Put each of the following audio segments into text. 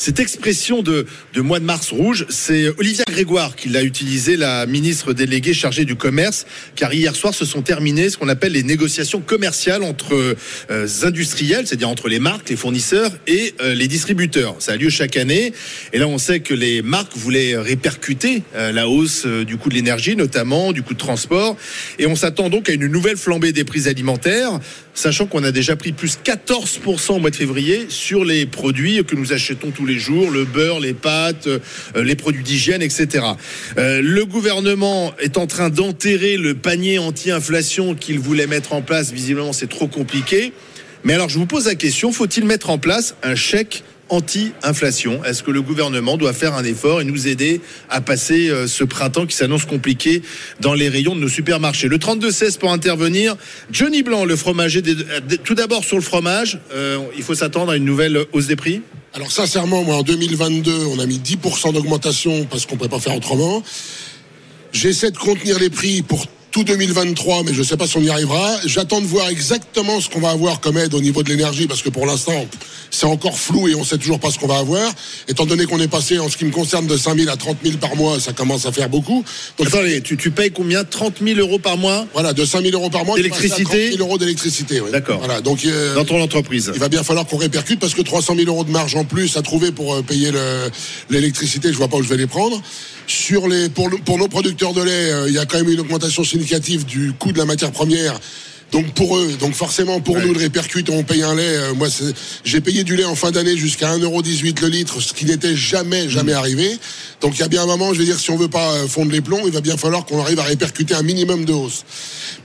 Cette expression de, de mois de mars rouge, c'est Olivia Grégoire qui l'a utilisée, la ministre déléguée chargée du commerce, car hier soir se sont terminées ce qu'on appelle les négociations commerciales entre euh, industriels, c'est-à-dire entre les marques, les fournisseurs et euh, les distributeurs. Ça a lieu chaque année, et là on sait que les marques voulaient répercuter euh, la hausse euh, du coût de l'énergie, notamment du coût de transport, et on s'attend donc à une nouvelle flambée des prix alimentaires, sachant qu'on a déjà pris plus 14% au mois de février sur les produits que nous achetons tous les jours, le beurre, les pâtes, euh, les produits d'hygiène, etc. Euh, le gouvernement est en train d'enterrer le panier anti-inflation qu'il voulait mettre en place. Visiblement, c'est trop compliqué. Mais alors, je vous pose la question, faut-il mettre en place un chèque anti-inflation Est-ce que le gouvernement doit faire un effort et nous aider à passer euh, ce printemps qui s'annonce compliqué dans les rayons de nos supermarchés? Le 32-16 pour intervenir. Johnny Blanc, le fromager. Tout d'abord sur le fromage, euh, il faut s'attendre à une nouvelle hausse des prix? Alors sincèrement, moi en 2022, on a mis 10% d'augmentation parce qu'on ne peut pas faire autrement. J'essaie de contenir les prix pour tout 2023, mais je ne sais pas si on y arrivera. J'attends de voir exactement ce qu'on va avoir comme aide au niveau de l'énergie, parce que pour l'instant, c'est encore flou et on ne sait toujours pas ce qu'on va avoir. Étant donné qu'on est passé, en ce qui me concerne, de 5 000 à 30 000 par mois, ça commence à faire beaucoup. Donc, tu, tu payes combien? 30 000 euros par mois? voilà, de 5 000 euros par mois, D'électricité? 30 000 euros d'électricité. oui. D'accord. Voilà, donc euh, dans ton entreprise il va bien falloir qu'on répercute parce que 300 000 euros de marge en plus à trouver pour euh, payer le- l'électricité, je vois pas où je vais les prendre. Pour, pour nos producteurs de lait, euh, il y a quand même une augmentation significative du coût de la matière première. Donc pour eux, donc forcément pour Ouais. nous le répercute, on paye un lait. euh, moi, j'ai payé du lait en fin d'année jusqu'à 1,18€ le litre, ce qui n'était jamais, jamais arrivé. Donc il y a bien un moment, je veux dire, si on veut pas euh, fondre les plombs, il va bien falloir qu'on arrive à répercuter un minimum de hausse.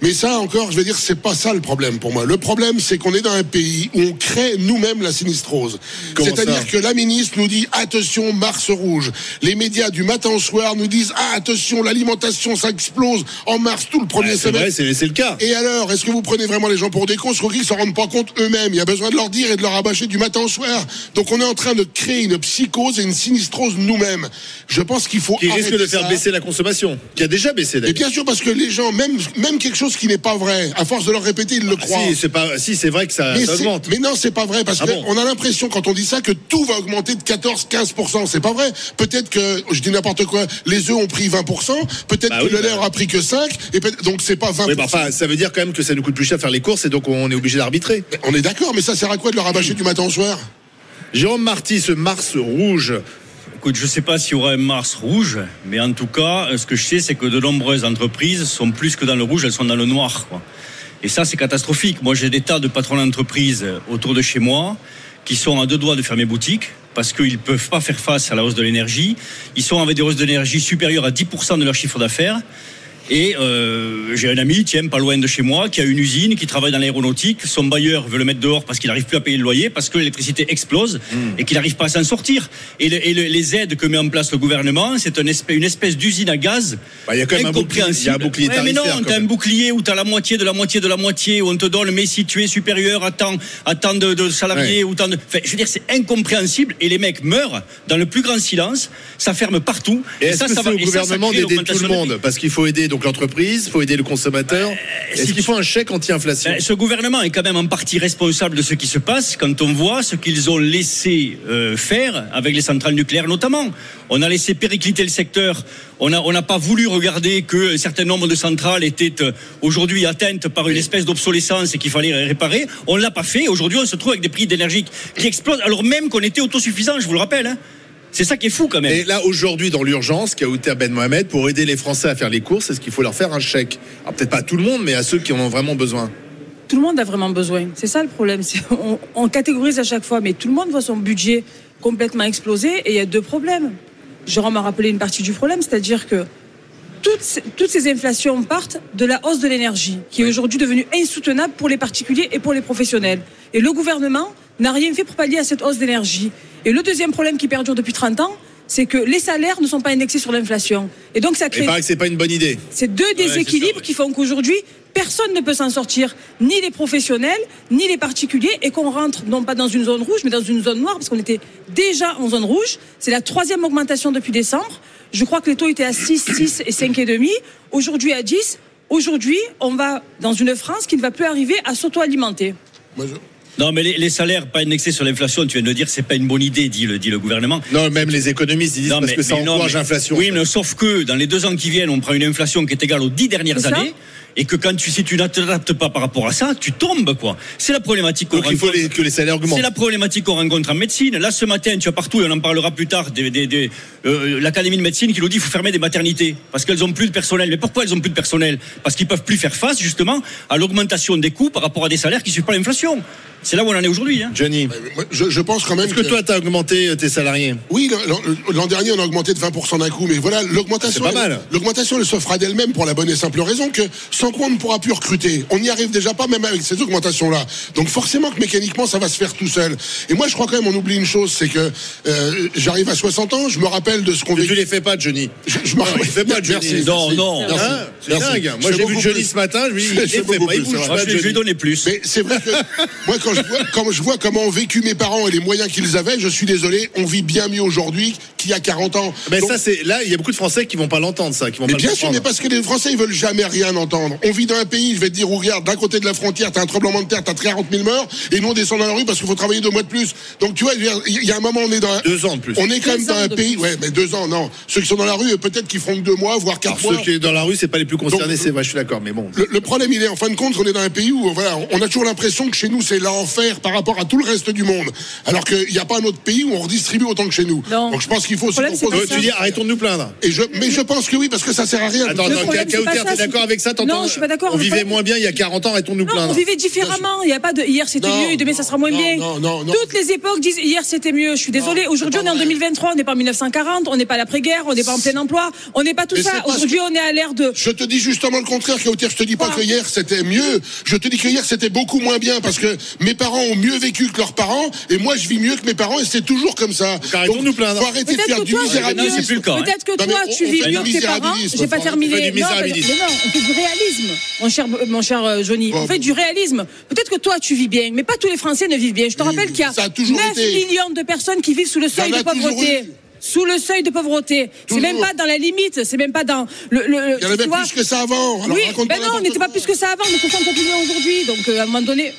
Mais ça encore, je veux dire, c'est pas ça le problème pour moi. Le problème, c'est qu'on est dans un pays où on crée nous-mêmes la sinistrose. C'est-à-dire que la ministre nous dit attention, Mars rouge. Les médias du matin au soir nous disent ah attention, l'alimentation ça explose en mars tout le premier vrai, semestre. c'est c'est le cas. Et alors, est-ce que vous prenez vraiment les gens pour des cons Je crois qu'ils s'en rendent pas compte eux-mêmes. Il y a besoin de leur dire et de leur rabâcher du matin au soir. Donc on est en train de créer une psychose et une sinistrose nous-mêmes. Je pense qu'il faut Qui risque de faire ça. baisser la consommation, qui a déjà baissé Et d'ailleurs. bien sûr, parce que les gens, même, même quelque chose qui n'est pas vrai, à force de leur répéter, ils le croient. Si, c'est pas, si, c'est vrai que ça, Mais, ça augmente. mais non, c'est pas vrai parce Ah qu'on bon a l'impression quand on dit ça que tout va augmenter de 14-15%. C'est pas vrai. Peut-être que je dis n'importe quoi. Les œufs ont pris 20%. Peut-être Bah que oui, le lait bah- aura pris que 5 et donc c'est pas 20%. Oui, bah, enfin, ça veut dire quand même que ça nous coûte plus cher faire les courses et donc on est obligé d'arbitrer. On est d'accord, mais ça sert à quoi de leur rabâcher du matin au soir? Jérôme Marty, ce Mars rouge, Écoute, je ne sais pas s'il y aura un Mars rouge, mais en tout cas, euh, ce que je sais, c'est que de nombreuses entreprises sont plus que dans le rouge, elles sont dans le noir. quoi. Et ça, c'est catastrophique. Moi, j'ai des tas de patrons d'entreprises euh, autour de chez moi qui sont à deux doigts de fermer boutique parce qu'ils ne peuvent pas faire face à la hausse de l'énergie. Ils sont avec des hausses d'énergie supérieures à 10% de leur chiffre d'affaires. Et euh, j'ai un ami, tiens, pas loin de chez moi, qui a une usine, qui travaille dans l'aéronautique. Son bailleur veut le mettre dehors parce qu'il n'arrive plus à payer le loyer, parce que l'électricité explose et qu'il n'arrive pas à s'en sortir. Et, le- et le- les aides que met en place le gouvernement, c'est une espèce, une espèce d'usine à gaz. Bah, il y a quand même un bouclier- y a un bouclier Ouais, mais non, t'as un bouclier où t'as la moitié de la moitié de la moitié, où on te donne, mais si tu es supérieur à tant, à tant de, de salariés, ou tant de. Enfin, je veux dire, c'est incompréhensible et les mecs meurent dans le plus grand silence. Ça ferme partout. et est-ce ça, que ça c'est va- au et gouvernement d'aider tout le monde. Parce qu'il faut aider donc l'entreprise, il faut aider le consommateur. Est-ce si qu'il tu- faut un chèque anti-inflation Ben, ce gouvernement est quand même en partie responsable de ce qui se passe quand on voit ce qu'ils ont laissé euh, faire avec les centrales nucléaires notamment. On a laissé péricliter le secteur. On n'a on pas voulu regarder que un certain nombre de centrales étaient euh, aujourd'hui atteintes par une espèce d'obsolescence et qu'il fallait réparer. On l'a pas fait. Aujourd'hui, on se trouve avec des prix d'énergie qui explosent alors même qu'on était autosuffisant, je vous le rappelle. hein. C'est ça qui est fou quand même. Et là, aujourd'hui, dans l'urgence, Kaouter Ben Mohamed, pour aider les Français à faire les courses, est-ce qu'il faut leur faire un chèque? Alors, peut-être pas à tout le monde, mais à ceux qui en ont vraiment besoin. Tout le monde a vraiment besoin. C'est ça le problème. On, on catégorise à chaque fois, mais tout le monde voit son budget complètement exploser et il y a deux problèmes. Jérôme a rappelé une partie du problème, c'est-à-dire que toutes, ces- toutes ces inflations partent de la hausse de l'énergie, qui est aujourd'hui devenue insoutenable pour les particuliers et pour les professionnels. Et le gouvernement n'a rien fait pour pallier à cette hausse d'énergie. Et le deuxième problème qui perdure depuis 30 ans, c'est que les salaires ne sont pas indexés sur l'inflation. Et donc ça Il crée paraît que c'est pas une bonne idée. ces deux déséquilibres qui font qu'aujourd'hui, personne ne peut s'en sortir, ni les professionnels, ni les particuliers, et qu'on rentre non pas dans une zone rouge, mais dans une zone noire, parce qu'on était déjà en zone rouge. C'est la troisième augmentation depuis décembre. Je crois que les taux étaient à 6, 6 et 5,5. Aujourd'hui à 10. Aujourd'hui, on va dans une France qui ne va plus arriver à s'auto-alimenter. Moi, je- Non, mais les, les salaires pas indexés sur l'inflation, tu viens de dire, c'est pas une bonne idée, dit le, dit le gouvernement. Non, même les économistes ils disent Non, parce mais- que ça encourage l'inflation. Oui, mais sauf que dans les deux ans qui viennent, on prend une inflation qui est égale aux dix dernières années. Et que quand tu, si tu ne t'adaptes pas par rapport à ça, tu tombes, quoi. C'est la problématique qu'on Donc il faut rencontre. les- que les salaires augmentent. C'est la problématique qu'on rencontre en médecine. Là, ce matin, tu as partout, et on en parlera plus tard, des- des- des- euh, l'Académie de médecine qui nous dit qu'il faut fermer des maternités parce qu'elles ont plus de personnel. Mais pourquoi elles ont plus de personnel? Parce qu'ils peuvent plus faire face, justement, à l'augmentation des coûts par rapport à des salaires qui suivent pas l'inflation. C'est là où on en est aujourd'hui. Hein. Johnny, moi, je, je pense quand même est-ce que toi t'as augmenté euh, tes salariés? Oui, l'an- l'an dernier, on a augmenté de 20% d'un coup, mais voilà, l'augmentation. C'est pas elle- mal. L'augmentation, elle se fera d'elle-même pour la bonne et simple raison que sans quoi on ne pourra plus recruter. On n'y arrive déjà pas, même avec ces augmentations-là. Donc forcément que mécaniquement, ça va se faire tout seul. Et moi, je crois quand même, on oublie une chose, c'est que euh, j'arrive à 60 ans, je me rappelle de ce qu'on Tu vécu. les fais pas, Johnny. Je, je me il fait pas, Johnny. Merci, Non, non. merci, Hein C'est dingue. Je Moi fais j'ai vu Johnny plus. ce matin, je lui dis, Je il fais les fait pas, il bouge pas, je Johnny. donner plus. Mais c'est vrai que moi, quand je, vois, quand je vois comment ont vécu mes parents et les moyens qu'ils avaient, je suis désolé, on vit bien mieux aujourd'hui qu'il y a 40 ans. Mais Donc- ça c'est là, il y a beaucoup de Français qui vont pas l'entendre ça, qui vont mais pas bien sûr, mais parce que les Français, ils veulent jamais rien entendre. On vit dans un pays, je vais te dire, où regarde, d'un côté de la frontière, t'as un tremblement de terre, t'as 40 000 morts, et nous on descend dans la rue parce qu'il faut travailler deux mois de plus. Donc tu vois, il y a un moment, on est dans un, Deux ans de plus. on est quand même Deux dans ans un pays, plus. ouais, mais deux ans, non. Ceux qui sont dans la rue, peut-être qu'ils feront que deux mois, voire quatre Alors, mois. ceux qui sont dans la rue, c'est pas les plus concernés, c'est vrai, je suis d'accord, mais bon. Le, le problème, il est en fin de compte, on est dans un pays où voilà, on a toujours l'impression que chez nous c'est l'enfer par rapport à tout le reste du monde, alors qu'il n'y a pas un autre pays où on redistribue autant que chez nous. Non. Donc je pense qu'il faut c'est pose- pas Tu dis arrêtons de nous plaindre. Et je, mais je pense que oui, parce que ça sert à rien. Attends, d'accord avec ça t'entends je suis pas d'accord. On vivait moins bien il y a 40 ans, arrêtons de nous Non, on vivait différemment. Il n'y a pas de hier c'était mieux et demain ça sera moins non, bien. non, non, non. Toutes les époques disent hier c'était mieux. Je suis désolée. Non, Aujourd'hui on est en vrai. 2023. On n'est pas en 1940. On n'est pas à l'après-guerre. On n'est pas en plein emploi. On n'est pas tout Mais ça. Aujourd'hui on est à l'ère de. Je te dis justement le contraire, Kauter. Je te dis pas que hier c'était mieux. Je te dis que hier c'était beaucoup moins bien parce que mes parents ont mieux vécu que leurs parents et moi je vis mieux que mes parents et c'est toujours comme ça. arrêtons de nous plaindre. Faut arrêter de Peut-être faire que du toi, tu vis misérabilisme. Hein. Peut-être que toi, tu vis mieux que tes parents. J'ai pas terminé. Non, mais- non, on fait du réalisme, mon cher, mon cher euh, Johnny. Bon. On fait du réalisme. Peut-être que toi, tu vis bien, mais pas tous les Français ne vivent bien. Je te Oui, rappelle qu'il y a a toujours 9 été. millions de personnes qui vivent sous le seuil de pauvreté. Sous le seuil de pauvreté. C'est même pas dans la limite. C'est même pas dans le. le Il y avait plus que ça avant. Alors oui, ben non, on n'était pas plus que ça avant, mais 67 millions aujourd'hui? Donc, euh, à un moment donné.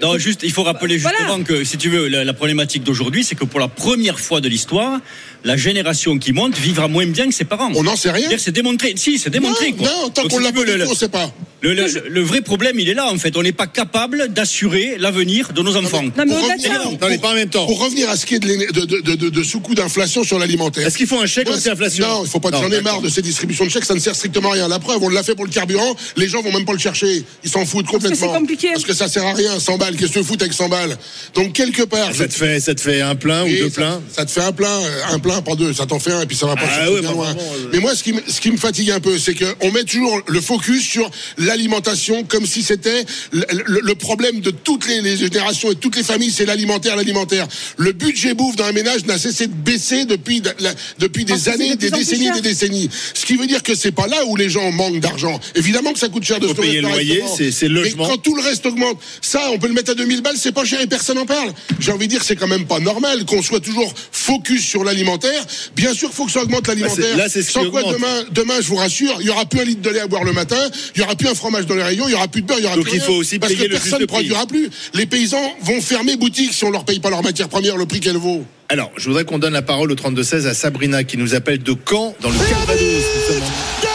Non, juste, il faut rappeler Voilà. justement que, si tu veux, la, la problématique d'aujourd'hui, c'est que pour la première fois de l'histoire, la génération qui monte vivra moins bien que ses parents. On n'en sait rien. C'est démontré. Si, c'est démontré. Non, quoi. non, tant qu'on si l'a on sait pas. Le, le- le vrai problème, il est là, en fait. On n'est pas capable d'assurer l'avenir de nos enfants. Non, mais Pour au-delà de revenir-. Non, mais pas en même temps. Pour revenir à ce qui est de, de, de, de, de- de sous-coût d'inflation sur l'alimentaire. Est-ce qu'il faut un chèque Moi, anti-inflation Non, il faut pas. Non, J'en ai marre de ces distributions de chèques, ça ne sert strictement à rien. La preuve, on l'a fait pour le carburant, les gens vont même pas le chercher. Ils s'en foutent complètement. c'est compliqué. Parce que ça sert à rien, 100 balles. Qu'est-ce que tu fous avec 100 balles? Donc, quelque part. Ça te fait, ça te fait un plein ou deux ça- pleins? Ça, te fait un plein, un plein, pas deux, ça t'en fait un, et puis ça va pas Ah ouais, bien bah, loin. vraiment, euh. Mais moi, ce qui, me- ce qui me fatigue un peu, c'est qu'on met toujours le focus sur l'alimentation comme si c'était le, le- le problème de toutes les, les générations et toutes les familles, c'est l'alimentaire, l'alimentaire. Le budget bouffe dans un ménage n'a cessé de baisser depuis, de- la- depuis des années, de des décennies, des décennies. Ce qui veut dire que c'est pas là où les gens manquent d'argent. Évidemment que ça coûte cher de Faut se payer le loyer, c'est- le Mais logement. quand tout le reste augmente, ça, on peut le mettre à 2000 balles, c'est pas cher et personne n'en parle. J'ai envie de dire, c'est quand même pas normal qu'on soit toujours focus sur l'alimentaire. Bien sûr, faut que ça augmente l'alimentaire. Bah, qui Sans quoi, augmente. demain, demain, je vous rassure, il y aura plus un litre de lait à boire le matin, il y aura plus un fromage dans les rayons, il y aura plus de beurre, il y aura Donc, plus il rien. faut aussi parce payer que le personne ne prix. produira plus. Les paysans vont fermer boutique si on leur paye pas leur matière première le prix qu'elle vaut. Alors, je voudrais qu'on donne la parole au 32-16 à Sabrina qui nous appelle de Caen, dans le Calvados.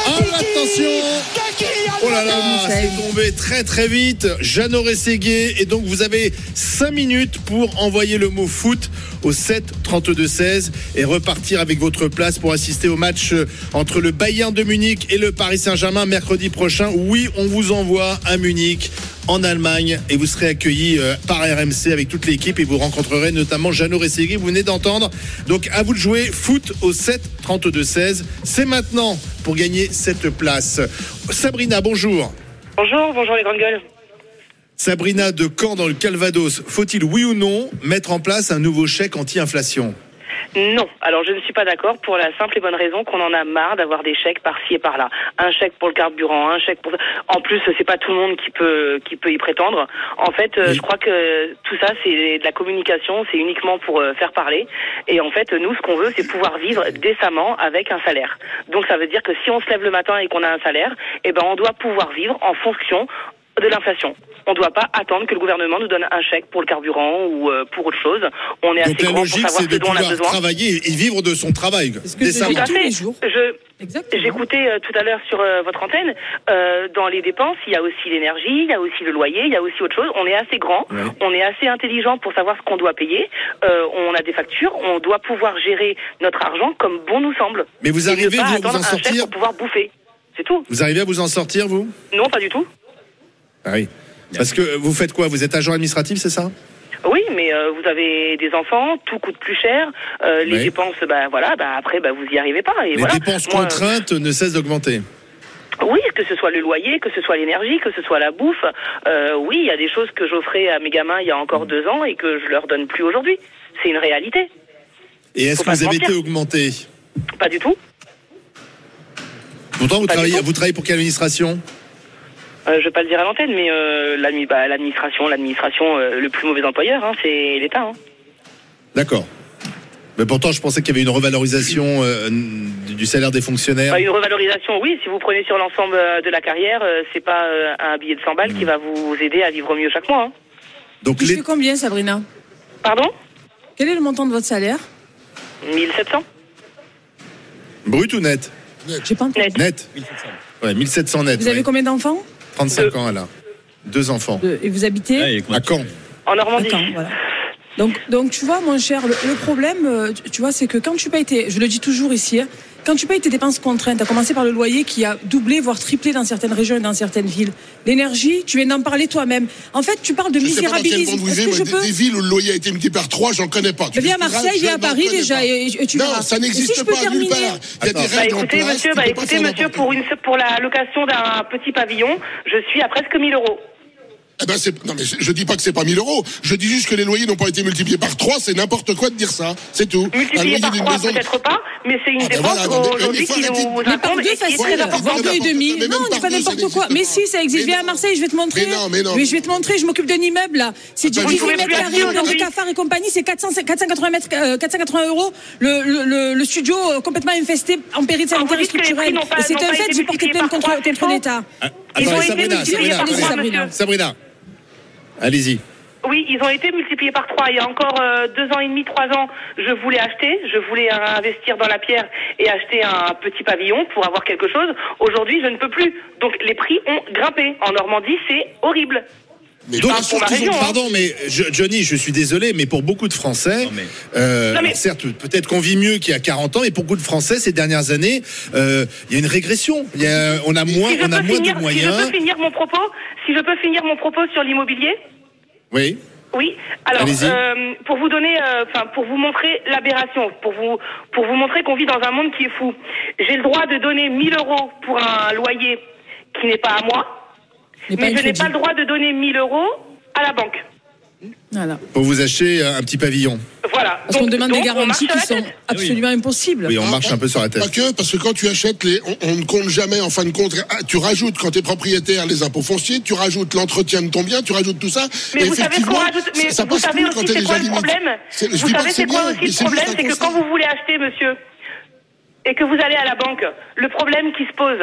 Ah, attention Oh là là, c'est tombé très très vite. Jeannot Rességuier. Et donc, vous avez 5 minutes pour envoyer le mot foot au 7 32 16 et repartir avec votre place pour assister au match euh, entre le Bayern de Munich et le Paris Saint-Germain mercredi prochain. Oui, on vous envoie à Munich en Allemagne et vous serez accueilli euh, par RMC avec toute l'équipe et vous rencontrerez notamment Jeannot Ressegui. Vous venez d'entendre. Donc à vous de jouer foot au 7 32 16. C'est maintenant pour gagner cette place. Sabrina, bonjour. Bonjour, bonjour les grandes gueules. Sabrina de Caen dans le Calvados. Faut-il oui ou non mettre en place un nouveau chèque anti-inflation? Non, alors je ne suis pas d'accord pour la simple et bonne raison qu'on en a marre d'avoir des chèques par-ci et par-là. Un chèque pour le carburant, un chèque pour. En plus, c'est pas tout le monde qui peut qui peut y prétendre. En fait, euh, Oui. je crois que tout ça c'est de la communication, c'est uniquement pour euh, faire parler. Et en fait, nous, ce qu'on veut, c'est pouvoir vivre décemment avec un salaire. Donc ça veut dire que si on se lève le matin et qu'on a un salaire, eh ben on doit pouvoir vivre en fonction de l'inflation. On ne doit pas attendre que le gouvernement nous donne un chèque pour le carburant ou euh, pour autre chose. On est Donc assez la grand pour logique, savoir c'est ce de dont on a besoin. travailler et vivre de son travail. Tout à tous fait. les jours. Je. J'écoutais euh, tout à l'heure sur euh, votre antenne, euh, dans les dépenses, il y a aussi l'énergie, il y a aussi le loyer, il y a aussi autre chose. On est assez grand, Ouais. on est assez intelligent pour savoir ce qu'on doit payer. Euh, on a des factures, on doit pouvoir gérer notre argent comme bon nous semble. Mais vous arrivez vous, vous en sortir pour pouvoir bouffer. C'est tout. Vous arrivez à vous en sortir, vous? Non, pas du tout. Ah oui. Parce que vous faites quoi? Vous êtes agent administratif, c'est ça? Oui, mais euh, vous avez des enfants, tout coûte plus cher. euh, les Ouais. dépenses, bah voilà, bah après, bah vous y arrivez pas. Et Les voilà. dépenses Moi, contraintes ne cessent d'augmenter. Oui, que ce soit le loyer, que ce soit l'énergie, que ce soit la bouffe. Euh, oui, il y a des choses que j'offrais à mes gamins il y a encore deux ans et que je leur donne plus aujourd'hui. C'est une réalité. Et est-ce que vous avez été augmenté? Pas du tout. Pourtant, vous travaillez, vous travaillez pour quelle administration? Je vais pas le dire à l'antenne, mais euh, bah, l'administration, l'administration, euh, le plus mauvais employeur, hein, c'est l'État. hein. D'accord. Mais pourtant, je pensais qu'il y avait une revalorisation euh, du salaire des fonctionnaires. Bah, une revalorisation, oui. Si vous prenez sur l'ensemble euh, de la carrière, euh, c'est pas euh, un billet de 100 balles qui va vous aider à vivre mieux chaque mois. hein. Donc, les... combien, Sabrina? Pardon? Quel est le montant de votre salaire? 1700 brut ou net? J'ai pas entendu. Net. Net Ouais, 1700 net. Vous avez combien d'enfants? 35 Deux. ans, elle a. Deux enfants. Et vous habitez Ah, À Caen. En Normandie. Voilà. Donc, donc, tu vois, mon cher, le, le problème, euh, tu, tu vois, c'est que quand tu payes tes, je le dis toujours ici, hein, quand tu payes tes dépenses contraintes, à commencer par le loyer qui a doublé, voire triplé dans certaines régions et dans certaines villes, l'énergie, tu viens d'en parler toi-même. En fait, tu parles de Je sais pas dans quel misérabilisme. Est-ce vivez, que je des, peux des villes où le loyer a été multiplié par 3, j'en connais pas. Tu Viens à m'expliqueras, Marseille, je viens à Paris déjà et, et tu non, verras. ça n'existe si pas nulle terminer, part. Il y a des. Bah règles en écoutez, place, monsieur, bah écoutez, monsieur, une pour la location d'un petit pavillon, je suis à presque 1000 euros. Eh ben, c'est, non, mais je dis pas que c'est pas 1000 euros. Je dis juste que les loyers n'ont pas été multipliés par 3. C'est n'importe quoi de dire ça. C'est tout. Multiplié par d'une 3, maison- peut-être pas, mais c'est une Ah ben dépense mais- aujourd'hui mais qui nous Mais par deux Voilà, voire importante. deux et demi. Mais Non, par pas ça n'importe quoi. Mais si, ça existe. Mais Viens à. Marseille, je vais te montrer. Mais non, mais non. je vais te montrer, je m'occupe d'un immeuble là. C'est du Attends, 18 vous mètres carrés, de aujourd'hui. cafards et compagnie, c'est 400, 480 mètres, euh, 480 euros. Le, le, le, le studio euh, complètement infesté en péril sanitaire et structurel. Et c'est un fait, j'ai porté plainte par contre, c'est l'État. Ah, Sabrina, Sabrina, par Allez-y. Oui, ils ont été multipliés par trois. Il y a encore euh, deux ans et demi, trois ans, je voulais acheter, je voulais euh, investir dans la pierre et acheter un petit pavillon pour avoir quelque chose. Aujourd'hui, je ne peux plus. Donc les prix ont grimpé. En Normandie, c'est horrible. Mais Donc, pour hein. pardon, mais je- Johnny, je suis désolé, mais pour beaucoup de Français, Non, mais- euh, Non, mais- alors certes, peut-être qu'on vit mieux qu'il y a 40 ans, mais pour beaucoup de Français, ces dernières années, euh, il y a une régression. Il y a, on a moins, Si je, on a peux moins finir, de si je moyens. peux finir mon propos, si je peux finir mon propos sur l'immobilier. Oui. Oui. Alors, Allez-y. euh, pour vous donner, euh, enfin, pour vous montrer l'aberration, pour vous, pour vous montrer qu'on vit dans un monde qui est fou. J'ai le droit de donner 1000 euros pour un loyer qui n'est pas à moi, Mais pas je n'ai pas le droit de donner 1000 euros à la banque. Voilà. Pour vous acheter un petit pavillon. Voilà. Parce qu'on Donc- demande des donc, on garanties qui sont absolument impossibles. Oui, on Ah, marche pas- un peu sur la Pas tête. que, parce que quand tu achètes les, on, on ne compte jamais en fin de compte. ah, Tu rajoutes quand tu es propriétaire les impôts fonciers, tu rajoutes l'entretien de ton bien, tu rajoutes tout ça. Mais et vous savez qu'on rajoute Mais ça, ça vous savez aussi c'est quoi le problème Vous pas savez que c'est quoi aussi le problème C'est que quand vous voulez acheter, monsieur, et que vous allez à la banque, le problème qui se pose,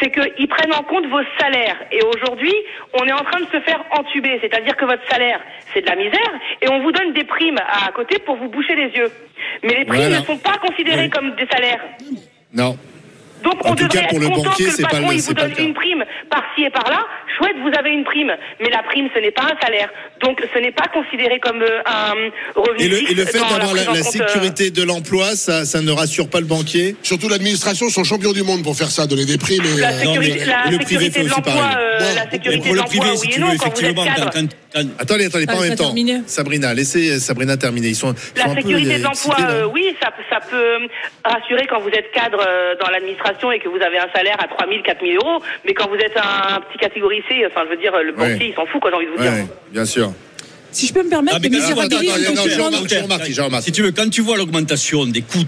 c'est qu'ils prennent en compte vos salaires. Et aujourd'hui, on est en train de se faire entuber, c'est-à-dire que votre salaire, c'est de la misère, et on vous donne des primes à côté pour vous boucher les yeux. Mais les primes Voilà. ne sont pas considérées Oui. comme des salaires. Non. Donc on En tout devrait cas, pour être le content banquier, que c'est le pas patron le- il vous pas donne cas. une prime par-ci et par-là. Chouette, vous avez une prime, mais la prime ce n'est pas un salaire. Donc ce n'est pas considéré comme euh, un revenu Et le, et le fait dans d'avoir la, euh, sécurité de l'emploi, ça, ça ne rassure pas le banquier? Surtout l'administration sont champions du monde pour faire ça, donner des primes. Et, La euh, sécurité, mais la le privé fait de aussi pareil. euh, la sécurité pour de le l'emploi, privé, si oui et tu non, veux, quand vous êtes effectivement, quand, Attendez, attendez, pas Ah, en même temps. terminé. Sabrina, laissez Sabrina terminer. Ils sont, La sécurité de l'emploi, euh, oui, ça, ça peut rassurer quand vous êtes cadre euh, dans l'administration et que vous avez un salaire à 3 000, 4 000 euros. Mais quand vous êtes un, petit catégorie C, enfin, je veux dire, le banquier, Ouais. il s'en fout, quoi, j'ai envie de vous Ouais, dire. bien sûr. Si je peux me permettre, Ah, attends, attends, attends, Jean-Marc, Jean-Marc, Jean-Marc. Si tu veux, quand tu vois l'augmentation des coûts,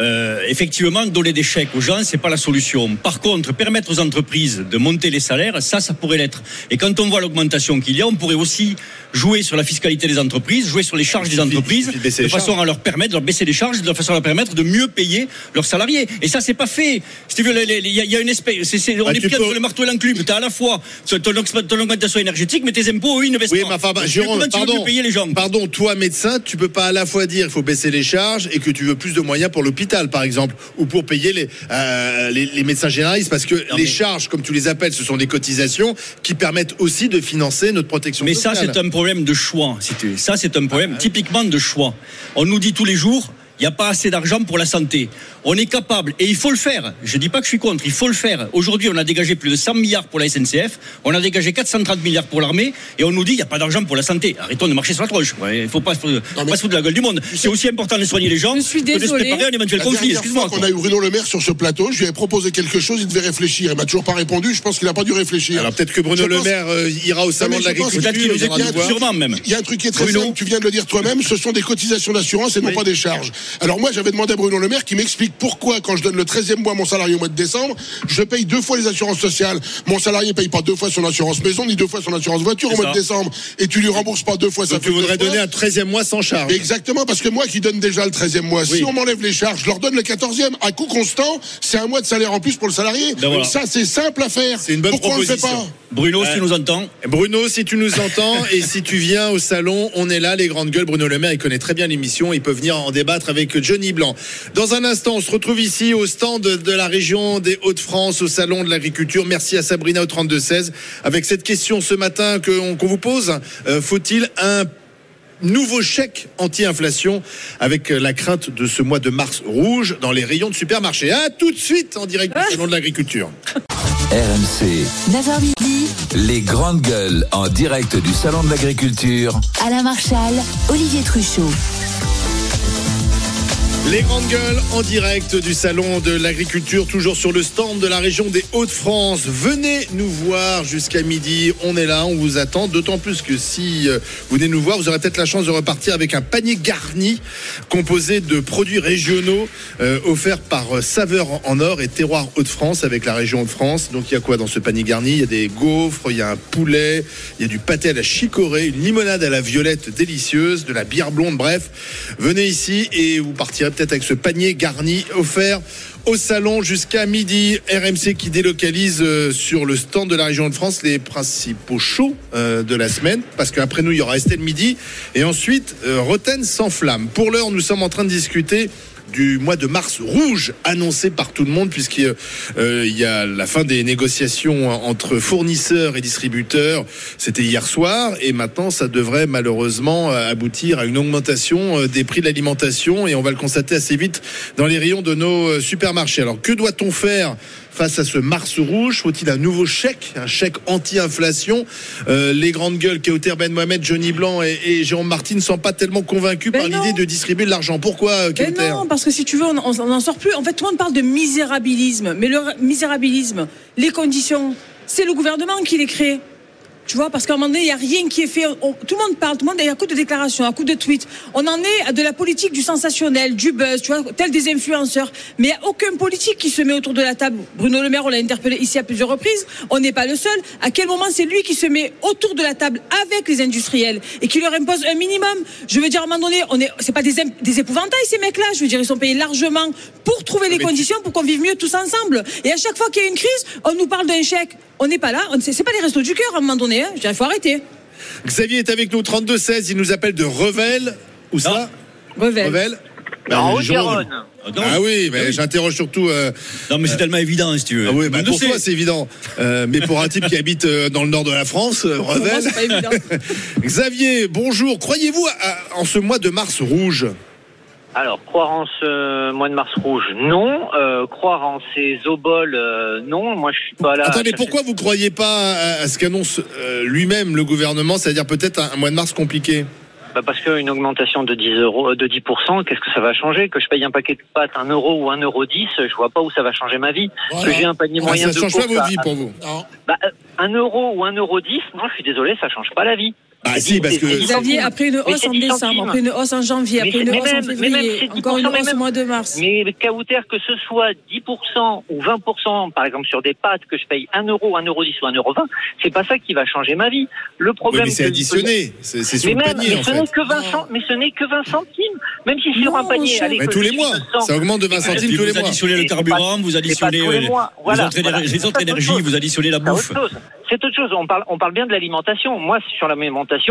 euh, effectivement, donner des chèques aux gens, c'est pas la solution. Par contre, permettre aux entreprises de monter les salaires, ça, ça pourrait l'être. Et quand on voit l'augmentation qu'il y a, on pourrait aussi jouer sur la fiscalité des entreprises, jouer sur les charges des entreprises, de façon charges. à leur permettre, de leur baisser les charges, de façon à leur permettre de mieux payer leurs salariés. Et ça, c'est pas fait. Si tu veux, les- les- il y, a- il y a une espèce, c'est- c'est- on Bah, est tu bien peux- sur le marteau et l'enclume. Tu as à la fois ton, ton augmentation énergétique, mais tes impôts, eux, ils ne baissent Oui, pas. enfin, bah, Jérôme, tu pardon, payer les gens pardon, toi médecin, tu peux pas à la fois dire qu'il faut baisser les charges et que tu veux plus de moyens pour l'hôpital, par exemple, ou pour payer les, euh, les, les médecins généralistes, parce que les mais- charges, comme tu les appelles, ce sont des cotisations qui permettent aussi de financer notre protection Mais ça, sociale. c'est un problème de choix. Ça, c'est un problème typiquement de choix. On nous dit tous les jours, il n'y a pas assez d'argent pour la santé. On est capable, et il faut le faire. Je dis pas que je suis contre, il faut le faire. Aujourd'hui, on a dégagé plus de 100 milliards pour la SNCF, on a dégagé 430 milliards pour l'armée, et on nous dit, il n'y a pas d'argent pour la santé. Arrêtons de marcher sur la tronche. Ouais, Il faut pas, faut, pas se foutre de la gueule du monde. C'est aussi important de soigner les gens Je suis que de se préparer à un éventuel La conflit. Excuse-moi. quoi. a eu Bruno Le Maire sur ce plateau, je lui avais proposé quelque chose, il devait réfléchir. Il m'a toujours pas répondu, je pense qu'il n'a pas dû réfléchir. Alors peut-être que Bruno Je Le pense- Maire euh, ira au salon de l'agriculture. Il y a un truc qui est très simple, tu viens de le dire toi-même, ce sont des cotisations d'assurance et non pas des charges. Alors moi, j'avais demandé à Bruno Le Maire qui m'explique pourquoi, quand je donne le 13e mois à mon salarié au mois de décembre, je paye deux fois les assurances sociales. Mon salarié paye pas deux fois son assurance maison, ni deux fois son assurance voiture au mois de décembre, et tu lui rembourses pas deux fois Donc tu voudrais donner un 13e mois sans charge. Exactement, parce que moi qui donne déjà le 13e mois, Oui. si on m'enlève les charges, je leur donne le 14e. À coût constant, c'est un mois de salaire en plus pour le salarié. Ben voilà. Ça, c'est simple à faire. C'est une bonne Pourquoi on le fait proposition. pas? Bruno, si tu nous entends, Bruno, si tu nous entends et si tu viens au salon, on est là, les grandes gueules. Bruno Le Maire, il connaît très bien l'émission. Il peut venir en débattre avec Johnny Blanc. Dans un instant, on se retrouve ici au stand de la région des Hauts-de-France, au salon de l'agriculture. Merci à Sabrina au 32-16. Avec cette question ce matin qu'on vous pose, euh, faut-il un nouveau chèque anti-inflation avec la crainte de ce mois de mars rouge dans les rayons de supermarché? À tout de suite en direct du salon de l'agriculture. RMC, 9h midi, les grandes gueules en direct du Salon de l'Agriculture. Alain Marchal, Olivier Truchot. Les grandes gueules en direct du salon de l'agriculture, toujours sur le stand de la région des Hauts-de-France. Venez nous voir jusqu'à midi. On est là, on vous attend. D'autant plus que si euh, vous venez nous voir, vous aurez peut-être la chance de repartir avec un panier garni composé de produits régionaux euh, offerts par euh, Saveur en Or et Terroir Hauts-de-France avec la région Hauts-de-France. Donc il y a quoi dans ce panier garni? Il y a des gaufres, il y a un poulet, il y a du pâté à la chicorée, une limonade à la violette délicieuse, de la bière blonde. Bref, venez ici et vous partirez peut-être avec ce panier garni offert au salon jusqu'à midi. RMC qui délocalise euh, sur le stand de la région de France les principaux shows euh, de la semaine. Parce qu'après nous, il y aura Estelle Midi. Et ensuite, euh, Roten sans flamme. Pour l'heure, nous sommes en train de discuter du mois de mars rouge annoncé par tout le monde puisqu'il euh, y a la fin des négociations entre fournisseurs et distributeurs. C'était hier soir et maintenant ça devrait malheureusement euh, aboutir à une augmentation euh, des prix de l'alimentation et on va le constater assez vite dans les rayons de nos supermarchés. Alors que doit-on faire face à ce Mars rouge Faut-il un nouveau chèque, un chèque anti-inflation? Euh, Les grandes gueules, Kéoter Ben Mohamed, Johnny Blanc et, et Jérôme Martin ne sont pas tellement convaincus Ben par l'idée de distribuer de l'argent. Pourquoi, euh, Kéoter non, parce que si tu veux, on n'en sort plus. En fait, tout le monde parle de misérabilisme. Mais le misérabilisme, les conditions, c'est le gouvernement qui les crée. Tu vois, parce qu'à un moment donné, il n'y a rien qui est fait. On- tout le monde parle, tout le monde est à coup de déclarations, à coup de tweets. On en est à de la politique du sensationnel, du buzz, tu vois, tel des influenceurs. Mais il n'y a aucun politique qui se met autour de la table. Bruno Le Maire, on l'a interpellé ici à plusieurs reprises. On n'est pas le seul. À quel moment c'est lui qui se met autour de la table avec les industriels et qui leur impose un minimum? Je veux dire, à un moment donné, on est, c'est pas des, épouvantails ces mecs-là. Je veux dire, ils sont payés largement pour trouver les Mais conditions pour qu'on vive mieux tous ensemble. Et à chaque fois qu'il y a une crise, on nous parle d'un chèque. On n'est pas là. C'est pas les restos du cœur à un moment donné. Hein. Je dirais, il faut arrêter. Xavier est avec nous, 32-16, il nous appelle de Revel. Où ça? Revel. Revel. Bah, En Haute-Garonne. Ah, non. Ah oui, mais j'interroge surtout. euh, Non, mais c'est tellement évident, si tu veux. ah oui, bah, pour toi c'est évident, Euh, mais pour un type qui habite euh, dans le nord de la France, euh, moi, Revel. c'est pas évident. Xavier, bonjour. Croyez-vous en ce mois de mars rouge Alors, croire en ce mois de mars rouge, non. Euh, croire en ces oboles, euh, non. Moi, je suis pas là. Attendez, pourquoi vous croyez pas à, ce qu'annonce euh, lui-même le gouvernement, c'est-à-dire peut-être un, un mois de mars compliqué? Bah, Parce qu'une augmentation de 10 euros, euh, de 10%, qu'est-ce que ça va changer? Que je paye un paquet de pâtes 1 euro ou 1 euro 10, je vois pas où ça va changer ma vie. Voilà. Que j'ai un panier Ah, moyen Ça de change pas à- vie pour vous Non. Bah, euh, 1 euro ou 1 euro 10, non, je suis désolé, ça change pas la vie. Ah si, parce que Xavier, après une Mais hausse en 10 décembre, après une hausse en janvier, Mais après une c'est- hausse en même- mais même, février, encore une 10%, mais hausse au même- mois de mars. Mais Kauter, que ce soit 10% ou 20%, par exemple sur des pâtes que je paye 1 euro, 1 euro 10 ou 1 euro 20, c'est pas ça qui va changer ma vie. Le Oui, problème, mais c'est que- additionné, c'est sur Mais le même, panier mais en ce fait. n'est que 20 cent- mais ce n'est que 20 centimes. Même si sur un panier, Mais tous les mois, de 100, ça augmente de 20 Et centimes tous les vous mois. additionnez le carburant, vous additionnez tous les mois. les Voilà, autres énergies, chose. vous additionnez la bouffe. C'est autre chose. On parle, bien de l'alimentation. Moi, sur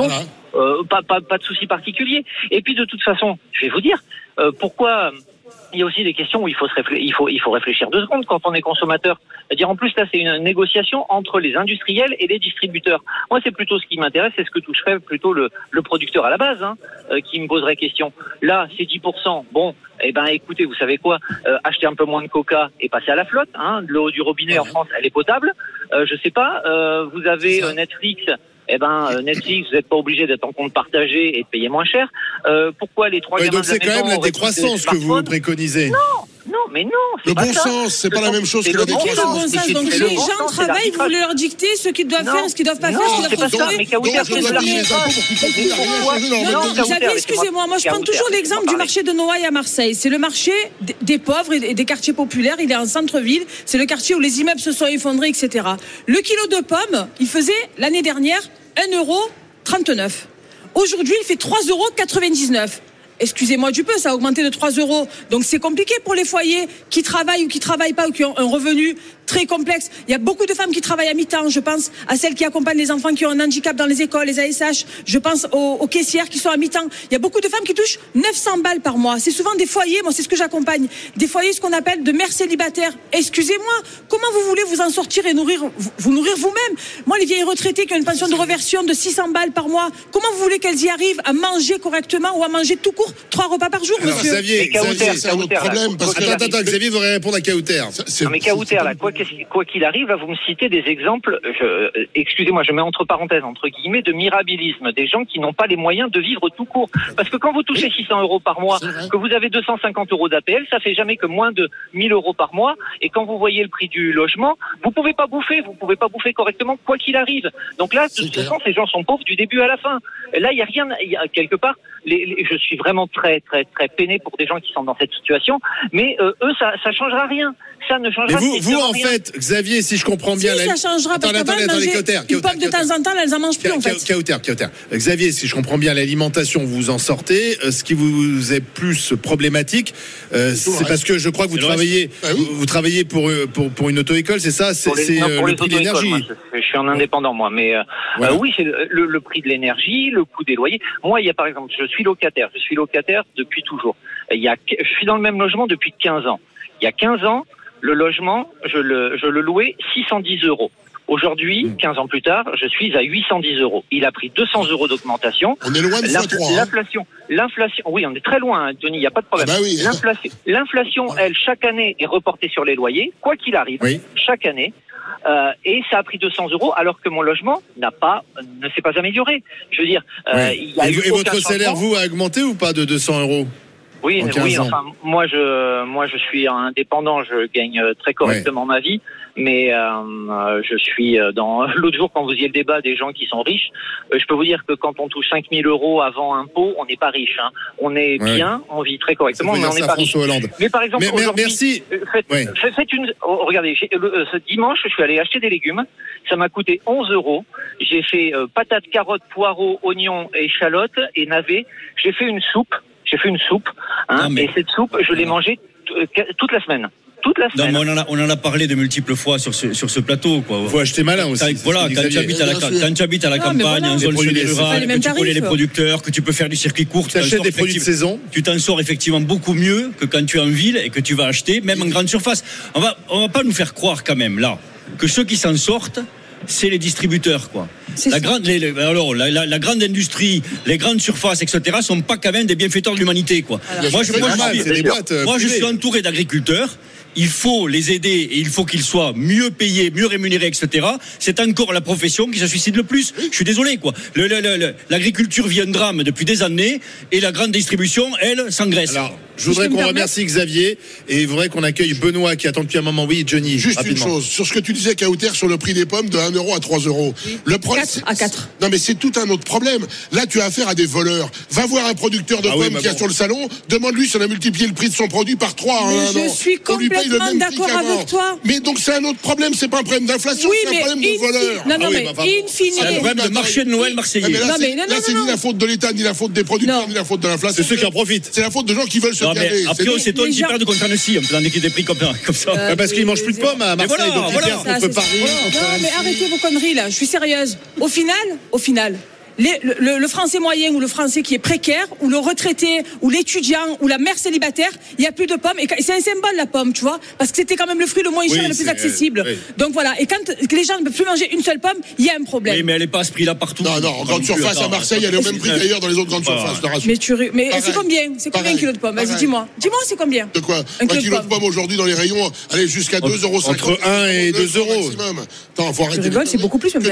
Voilà. euh, pas, pas, pas de souci particulier. Et puis, de toute façon, je vais vous dire euh, pourquoi. Il y a aussi des questions où il faut, se il faut, il faut réfléchir deux secondes quand on est consommateur. C'est-à-dire, en plus, là, c'est une négociation entre les industriels et les distributeurs. Moi, c'est plutôt ce qui m'intéresse, c'est ce que toucherait plutôt le, le producteur à la base, hein, euh, qui me poserait question. Là, c'est 10%. Bon, eh ben, écoutez, vous savez quoi euh, Acheter un peu moins de coca et passer à la flotte. Hein, de l'eau du robinet en. France, elle est potable. Euh, je sais pas. euh, vous avez euh, Netflix. Eh ben, euh, Netflix, vous n'êtes pas obligé d'être en compte partagé et de payer moins cher. Euh, pourquoi les trois Ouais, gamins donc c'est quand même la décroissance que vous préconisez. Non, mais non. Le pas bon ça. sens, c'est pas la même chose que le la est le bon sens Donc les gens travaillent, vous leur dicter ce qu'ils doivent Non. faire, ce qu'ils doivent pas Non, faire, ce qu'ils doivent pas consommer. mais Non, Non, laissez-moi- excusez-moi, moi je prends toujours l'exemple du marché de Noailles à Marseille. C'est le marché des- des pauvres et des quartiers populaires, il est en centre-ville, c'est le quartier où les immeubles se sont effondrés, etc. Le kilo de pommes, il faisait l'année dernière 1,39€. Aujourd'hui, il fait 3,99€. Excusez-moi du peu, ça a augmenté de 3 euros. Donc c'est compliqué pour les foyers qui travaillent ou qui travaillent pas ou qui ont un revenu très complexe. Il y a beaucoup de femmes qui travaillent à mi-temps. Je pense à celles qui accompagnent les enfants qui ont un handicap dans les écoles, les ASH. Je pense aux, caissières qui sont à mi-temps. Il y a beaucoup de femmes qui touchent 900 balles par mois. C'est souvent des foyers, moi c'est ce que j'accompagne, des foyers ce qu'on appelle de mères célibataires. Excusez-moi, comment vous voulez vous en sortir et nourrir vous, vous nourrir vous-même? Moi les vieilles retraitées qui ont une pension de reversion de 600 balles par mois, comment vous voulez qu'elles y arrivent à manger correctement ou à manger tout court? Trois repas par jour, Alors monsieur Xavier, Mais Kauter, Xavier, c'est un autre Kauter, là, problème, parce que- attends, attends, Xavier voudrait répondre à Kauter. Non, mais Kauter, là, quoi qu'il arrive, là, vous me citez des exemples, je- euh, excusez-moi, je mets entre parenthèses, entre guillemets, de mirabilisme, des gens qui n'ont pas les moyens de vivre tout court. Parce que quand vous touchez 600 euros par mois, que vous avez 250 euros d'APL, ça fait jamais que moins de 1000 euros par mois. Et quand vous voyez le prix du logement, vous pouvez pas bouffer, vous pouvez pas bouffer correctement, quoi qu'il arrive. Donc là, de toute façon, ces gens sont pauvres du début à la fin. Et là, il y a rien, il y a quelque part, les, les- je suis vraiment très, très, très peiné pour des gens qui sont dans cette situation. Mais euh, eux, ça, ça changera rien. Ça ne Mais changera vous, vous strictement en rien. fait, Xavier, si je comprends Si, bien, la- ça changera parce mangeaient Kauter, une Kauter, pomme de temps en temps, elles en mangent plus en fait. ca- Kauter, Kauter. Xavier, si je comprends bien, l'alimentation, vous en sortez. Euh, Ce qui vous est plus problématique, euh, c'est parce que je crois que vous travaillez, Ah vous, vous travaillez pour, pour, pour une auto-école, c'est ça? C'est le prix de l'énergie. je, je suis en indépendant moi, mais euh, Voilà. euh, oui, c'est le, le- le prix de l'énergie, le coût des loyers. Moi, il y a par exemple, je suis locataire, je suis locataire depuis toujours. Il y a, je suis dans le même logement depuis 15 ans. Il y a 15 ans, le logement, je le, je le louais 610 euros. Aujourd'hui, Hmm. 15 ans plus tard, je suis à 810 euros. Il a pris 200 euros d'augmentation. On est loin de L'infl- x3. hein. L'inflation, l'inflation, oui, on est très loin, hein, Tony, il n'y a pas de problème. Ah bah oui. L'inflation, l'inflation, elle, chaque année est reportée sur les loyers, quoi qu'il arrive, Oui. chaque année. Euh, et ça a pris 200 euros alors que mon logement n'a pas, ne s'est pas amélioré. Je veux dire, euh, Oui. il y a Et, eu et aucun votre salaire, vous, a augmenté ou pas de 200 euros? Oui, en 15 oui. ans. Enfin, moi, je, moi, je suis indépendant. Je gagne euh, très correctement ma vie, mais euh, euh, je suis euh, dans l'autre jour quand vous y avez le débat des gens qui sont riches. je peux vous dire que quand on touche 5000 euros avant impôt, on n'est pas riche. hein. On est Ouais. bien, on vit très correctement, mais on n'est pas riche. Hollande. Mais par exemple, Mais- merci. Faites, Ouais. faites- faites une. oh, regardez, le- ce dimanche, je suis allé acheter des légumes. Ça m'a coûté 11 euros. J'ai fait euh, patates, carottes, poireaux, oignons, échalotes et navets. J'ai fait une soupe. J'ai fait une soupe. Hein, Non, mais- Et cette soupe, je l'ai mangée euh, toute la semaine. toute la Non, semaine. mais on en, a, on en a parlé de multiples fois sur ce, sur ce plateau. Quoi. Faut acheter malin aussi. Voilà, quand tu, habites à la, Bien sûr. quand tu habites à la Non, mais campagne, voilà. en zone rurale, que tu connais les producteurs, que tu peux faire du circuit court, tu sors des produits de effectivement- saison. Tu t'en sors effectivement beaucoup mieux que quand tu es en ville et que tu vas acheter, même en grande surface. On va, on va pas nous faire croire quand même là que ceux qui s'en sortent, c'est les distributeurs quoi. La grande, les- les- alors la, la- la grande industrie, les grandes surfaces, etc. sont pas quand même des bienfaiteurs de l'humanité quoi. Moi je, suis- euh, moi, je suis entouré d'agriculteurs. Il faut les aider et il faut qu'ils soient mieux payés, mieux rémunérés, etc. C'est encore la profession qui se suicide le plus. Je suis désolé, quoi. L'agriculture vit un drame depuis des années et la grande distribution, elle, s'engraisse. Je voudrais je qu'on remercie Xavier et il faudrait qu'on accueille Benoît qui attend depuis un moment. Oui, Johnny. Juste rapidement. une chose, sur ce que tu disais, Kauter, sur le prix des pommes de 1 euro à 3 euros. Le problème. Quatre à quatre. Non, mais c'est tout un autre problème. Là, tu as affaire à des voleurs. Va voir un producteur de Ah oui, pommes mais qui a sur le salon, demande-lui si on a multiplié le prix de son produit par 3 en Mais un je an. suis paye le complètement d'accord avec toi. Mais donc, c'est un autre problème. C'est pas un problème d'inflation, Oui, c'est un problème in de voleurs. Non, non, Ah oui, mais bah, in fine. C'est un problème de marché de Noël marseillais. Ah, là, Non, c'est- ni la faute de l'État, ni la faute des producteurs, Non. ni la faute de l'inflation. C'est ceux qui en profitent. C'est la faute de gens qui veulent se Non, mais après, C'est on s'étonne qu'ils gens- perdent contre Annecy en faisant des, des prix comme, comme ça. Euh, Ouais, parce qu'ils mangent plus de pommes à Marseille, voilà, donc ils voilà. perdent contre Paris. Non, mais arrêtez vos conneries là. Je suis sérieuse. Au final, au final. Les- le, le- le français moyen ou le français qui est précaire ou le retraité ou l'étudiant ou la mère célibataire, il y a plus de pommes et c'est un symbole la pomme, tu vois, parce que c'était quand même le fruit le moins Oui, cher et le plus accessible. oui. Donc voilà, et quand les gens ne peuvent plus manger une seule pomme, il y a un problème. Oui, mais elle n'est pas à ce prix-là partout. Non, non, en grande surface à Marseille, elle est au même prix qu'ailleurs dans les autres grandes surfaces, je te rassure. Mais tu mais c'est combien? C'est combien un kilo de pommes? Vas-y, dis-moi. Dis-moi, c'est combien? De quoi? Un kilo de kilo de pommes. pommes aujourd'hui dans les rayons, allez jusqu'à 2,50 entre un et deux euros. maximum. Attends, faut arrêter. C'est beaucoup plus, même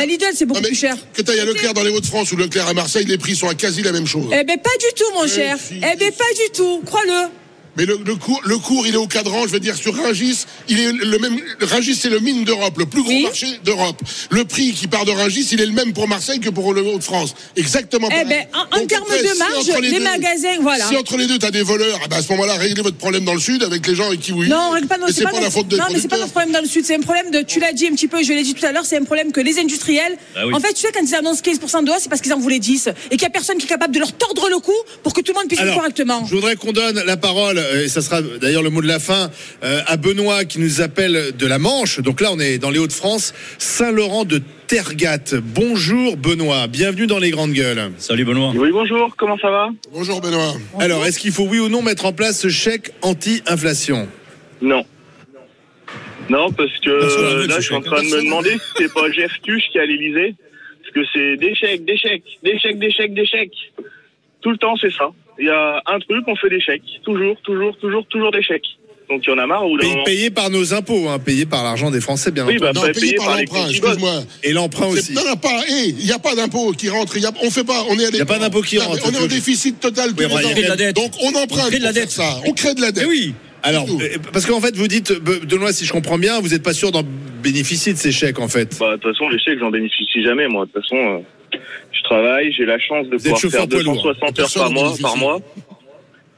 à Lidl, c'est beaucoup plus cher. Que Leclerc dans les Hauts-de-France ou Leclerc à Marseille, les prix sont à quasi la même chose. Eh ben pas du tout, mon Eh, cher. si, Eh ben si, pas du tout, crois-le. Mais le, le cours, le cours, il est au cadran, je veux dire, sur Rungis, il est le même. Rungis, c'est le mine d'Europe, le plus gros Oui. marché d'Europe. Le prix qui part de Rungis, il est le même pour Marseille que pour le Hauts-de-France. Exactement Eh pareil. ben, en- termes de si marge, entre les deux- magasins, voilà. Si entre les deux, t'as des voleurs, eh ben, à ce moment-là, réglez votre problème dans le sud avec les gens avec qui vous Non, règle pas, non, c'est pas, pas la faute des Non, mais c'est pas notre problème dans le sud. C'est un problème de, tu l'as dit un petit peu, je l'ai dit tout à l'heure, c'est un problème que les industriels, Ah oui. en fait, tu sais, quand ils annoncent 15% de hausse, c'est parce qu'ils en voulaient 10 et qu'il y a personne qui est capable de leur tordre le cou pour que tout le monde puisse Alors, correctement. je voudrais qu'on donne la parole, et ça sera d'ailleurs le mot de la fin, euh, à Benoît qui nous appelle de la Manche. Donc là, on est dans les Hauts-de-France, Saint-Laurent de Tergat. Bonjour Benoît, bienvenue dans les grandes gueules. Salut Benoît. Oui, bonjour, comment ça va? Bonjour Benoît. Alors, est-ce qu'il faut oui ou non mettre en place ce chèque anti-inflation? Non. Non, parce que euh, là, je suis en train de me demander si c'est pas Jeff Tuch qui est à l'Elysée. Parce que c'est des chèques, des chèques, des chèques, des chèques, des chèques. Tout le temps, c'est ça. Il y a un truc, on fait des chèques. Toujours, toujours, toujours, toujours des chèques. Donc il y en a marre au bout Payé, moment. payé par nos impôts, hein, payé par l'argent des Français, bien Oui, entendu. bah, Non, payé payé par l'emprunt, excuse-moi. Et l'emprunt aussi. Non, non, pas. Il n'y a pas d'impôt qui rentre. il y a- on fait pas. On est. Il y a pas d'impôt qui rentre, On est en déficit total. Oui, de la dette. Donc on emprunte. On crée de la dette. Ça. On crée de la dette. Eh oui. Alors, euh, parce qu'en fait, vous dites, Be- Benoît, si je comprends bien, vous n'êtes pas sûr d'en bénéficier de ces chèques, en fait. Bah, de toute façon, les chèques, j'en bénéficie jamais, moi. De toute façon, euh, je travaille, j'ai la chance de pouvoir faire poids lourd. 260 heures par mois, par mois.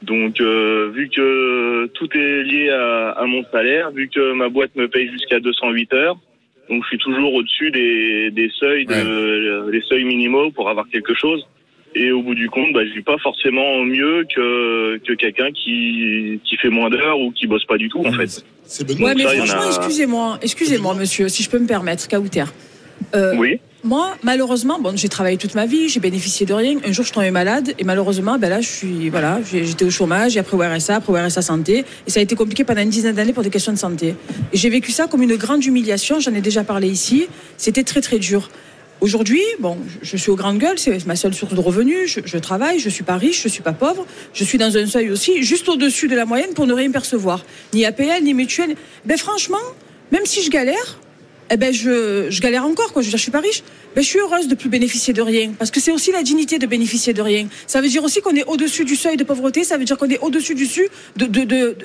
Donc, euh, vu que tout est lié à, à mon salaire, vu que ma boîte me paye jusqu'à 208 heures, donc je suis toujours au-dessus des, des seuils, de, les seuils minimaux pour avoir quelque chose. Et au bout du compte, bah, je vis pas forcément mieux que, que quelqu'un qui, qui fait moins d'heures ou qui bosse pas du tout, en fait. C'est Benoît. Ouais, mais ça, franchement, a- excusez-moi, excusez-moi, monsieur, si je peux me permettre, Kauter. Euh, Oui. Moi, malheureusement, bon, j'ai travaillé toute ma vie, j'ai bénéficié de rien. Un jour, je tombais malade et malheureusement, ben là, je suis, voilà, j'étais au chômage, et après au RSA, après au RSA santé, et ça a été compliqué pendant une dizaine d'années pour des questions de santé. Et j'ai vécu ça comme une grande humiliation. J'en ai déjà parlé ici. C'était très très dur. Aujourd'hui, bon, je je suis aux grandes gueules, c'est ma seule source de revenus. Je, je travaille, je suis pas riche, je suis pas pauvre. Je suis dans un seuil aussi, juste au-dessus de la moyenne pour ne rien percevoir, ni APL, ni mutuelle. Ben franchement, même si je galère, eh ben je, je galère encore quoi. Je veux dire, je suis pas riche. Ben je suis heureuse de plus bénéficier de rien parce que c'est aussi la dignité de bénéficier de rien. Ça veut dire aussi qu'on est au-dessus du seuil de pauvreté. Ça veut dire qu'on est au-dessus du,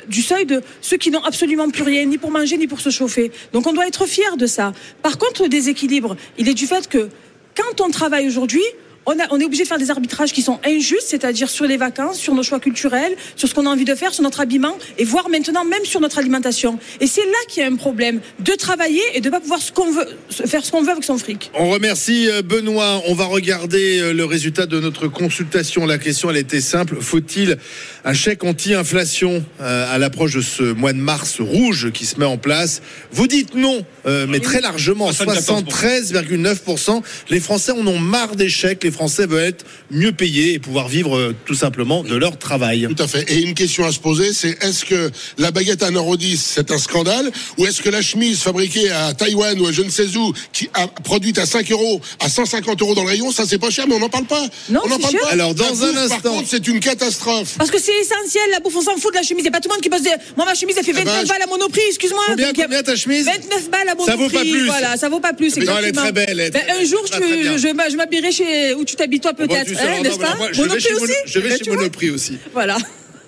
du seuil de ceux qui n'ont absolument plus rien, ni pour manger ni pour se chauffer. Donc on doit être fier de ça. Par contre, le déséquilibre, il est du fait que quand on travaille aujourd'hui, on, a- on est obligé de faire des arbitrages qui sont injustes, c'est-à-dire sur les vacances, sur nos choix culturels, sur ce qu'on a envie de faire, sur notre habillement, et voire maintenant même sur notre alimentation. Et c'est là qu'il y a un problème de travailler et de pas pouvoir ce qu'on veut, faire ce qu'on veut avec son fric. On remercie euh, Benoît. On va regarder euh, le résultat de notre consultation. La question, elle était simple. Faut-il un chèque anti-inflation euh, à l'approche de ce mois de mars rouge qui se met en place? Vous dites non, mais très largement, 74%. 73,9%. Les Français en ont marre des chèques. Les Français veulent être mieux payés et pouvoir vivre euh, tout simplement de leur travail. Tout à fait. Et une question à se poser, c'est est-ce que la baguette à 1,10€, c'est un scandale Ou est-ce que la chemise fabriquée à Taïwan ou à je ne sais où, qui a produite à 5 euros, à 150 euros dans le rayon, ça c'est pas cher, mais on n'en parle pas. Non, on n'en c'est parle cher. pas. Alors, dans La un bouffe, instant- Par contre, c'est une catastrophe. Parce que c'est essentiel, la bouffe, on s'en fout de la chemise. Il n'y a pas tout le monde qui peut se dire, moi ma chemise elle fait Eh ben, 29 je- balles à Monoprix, excuse-moi. Combien, Donc, combien ta chemise? 29 balles à Ça Monoprix. vaut pas plus. Voilà, ça vaut pas plus. Non, elle est très belle, elle est Ben, très- un jour, bien. je, je m'habillerai chez où tu t'habites toi peut-être, hein, non, n'est-ce pas moi, je vais Monoprix chez aussi je vais chez Monoprix aussi. Voilà.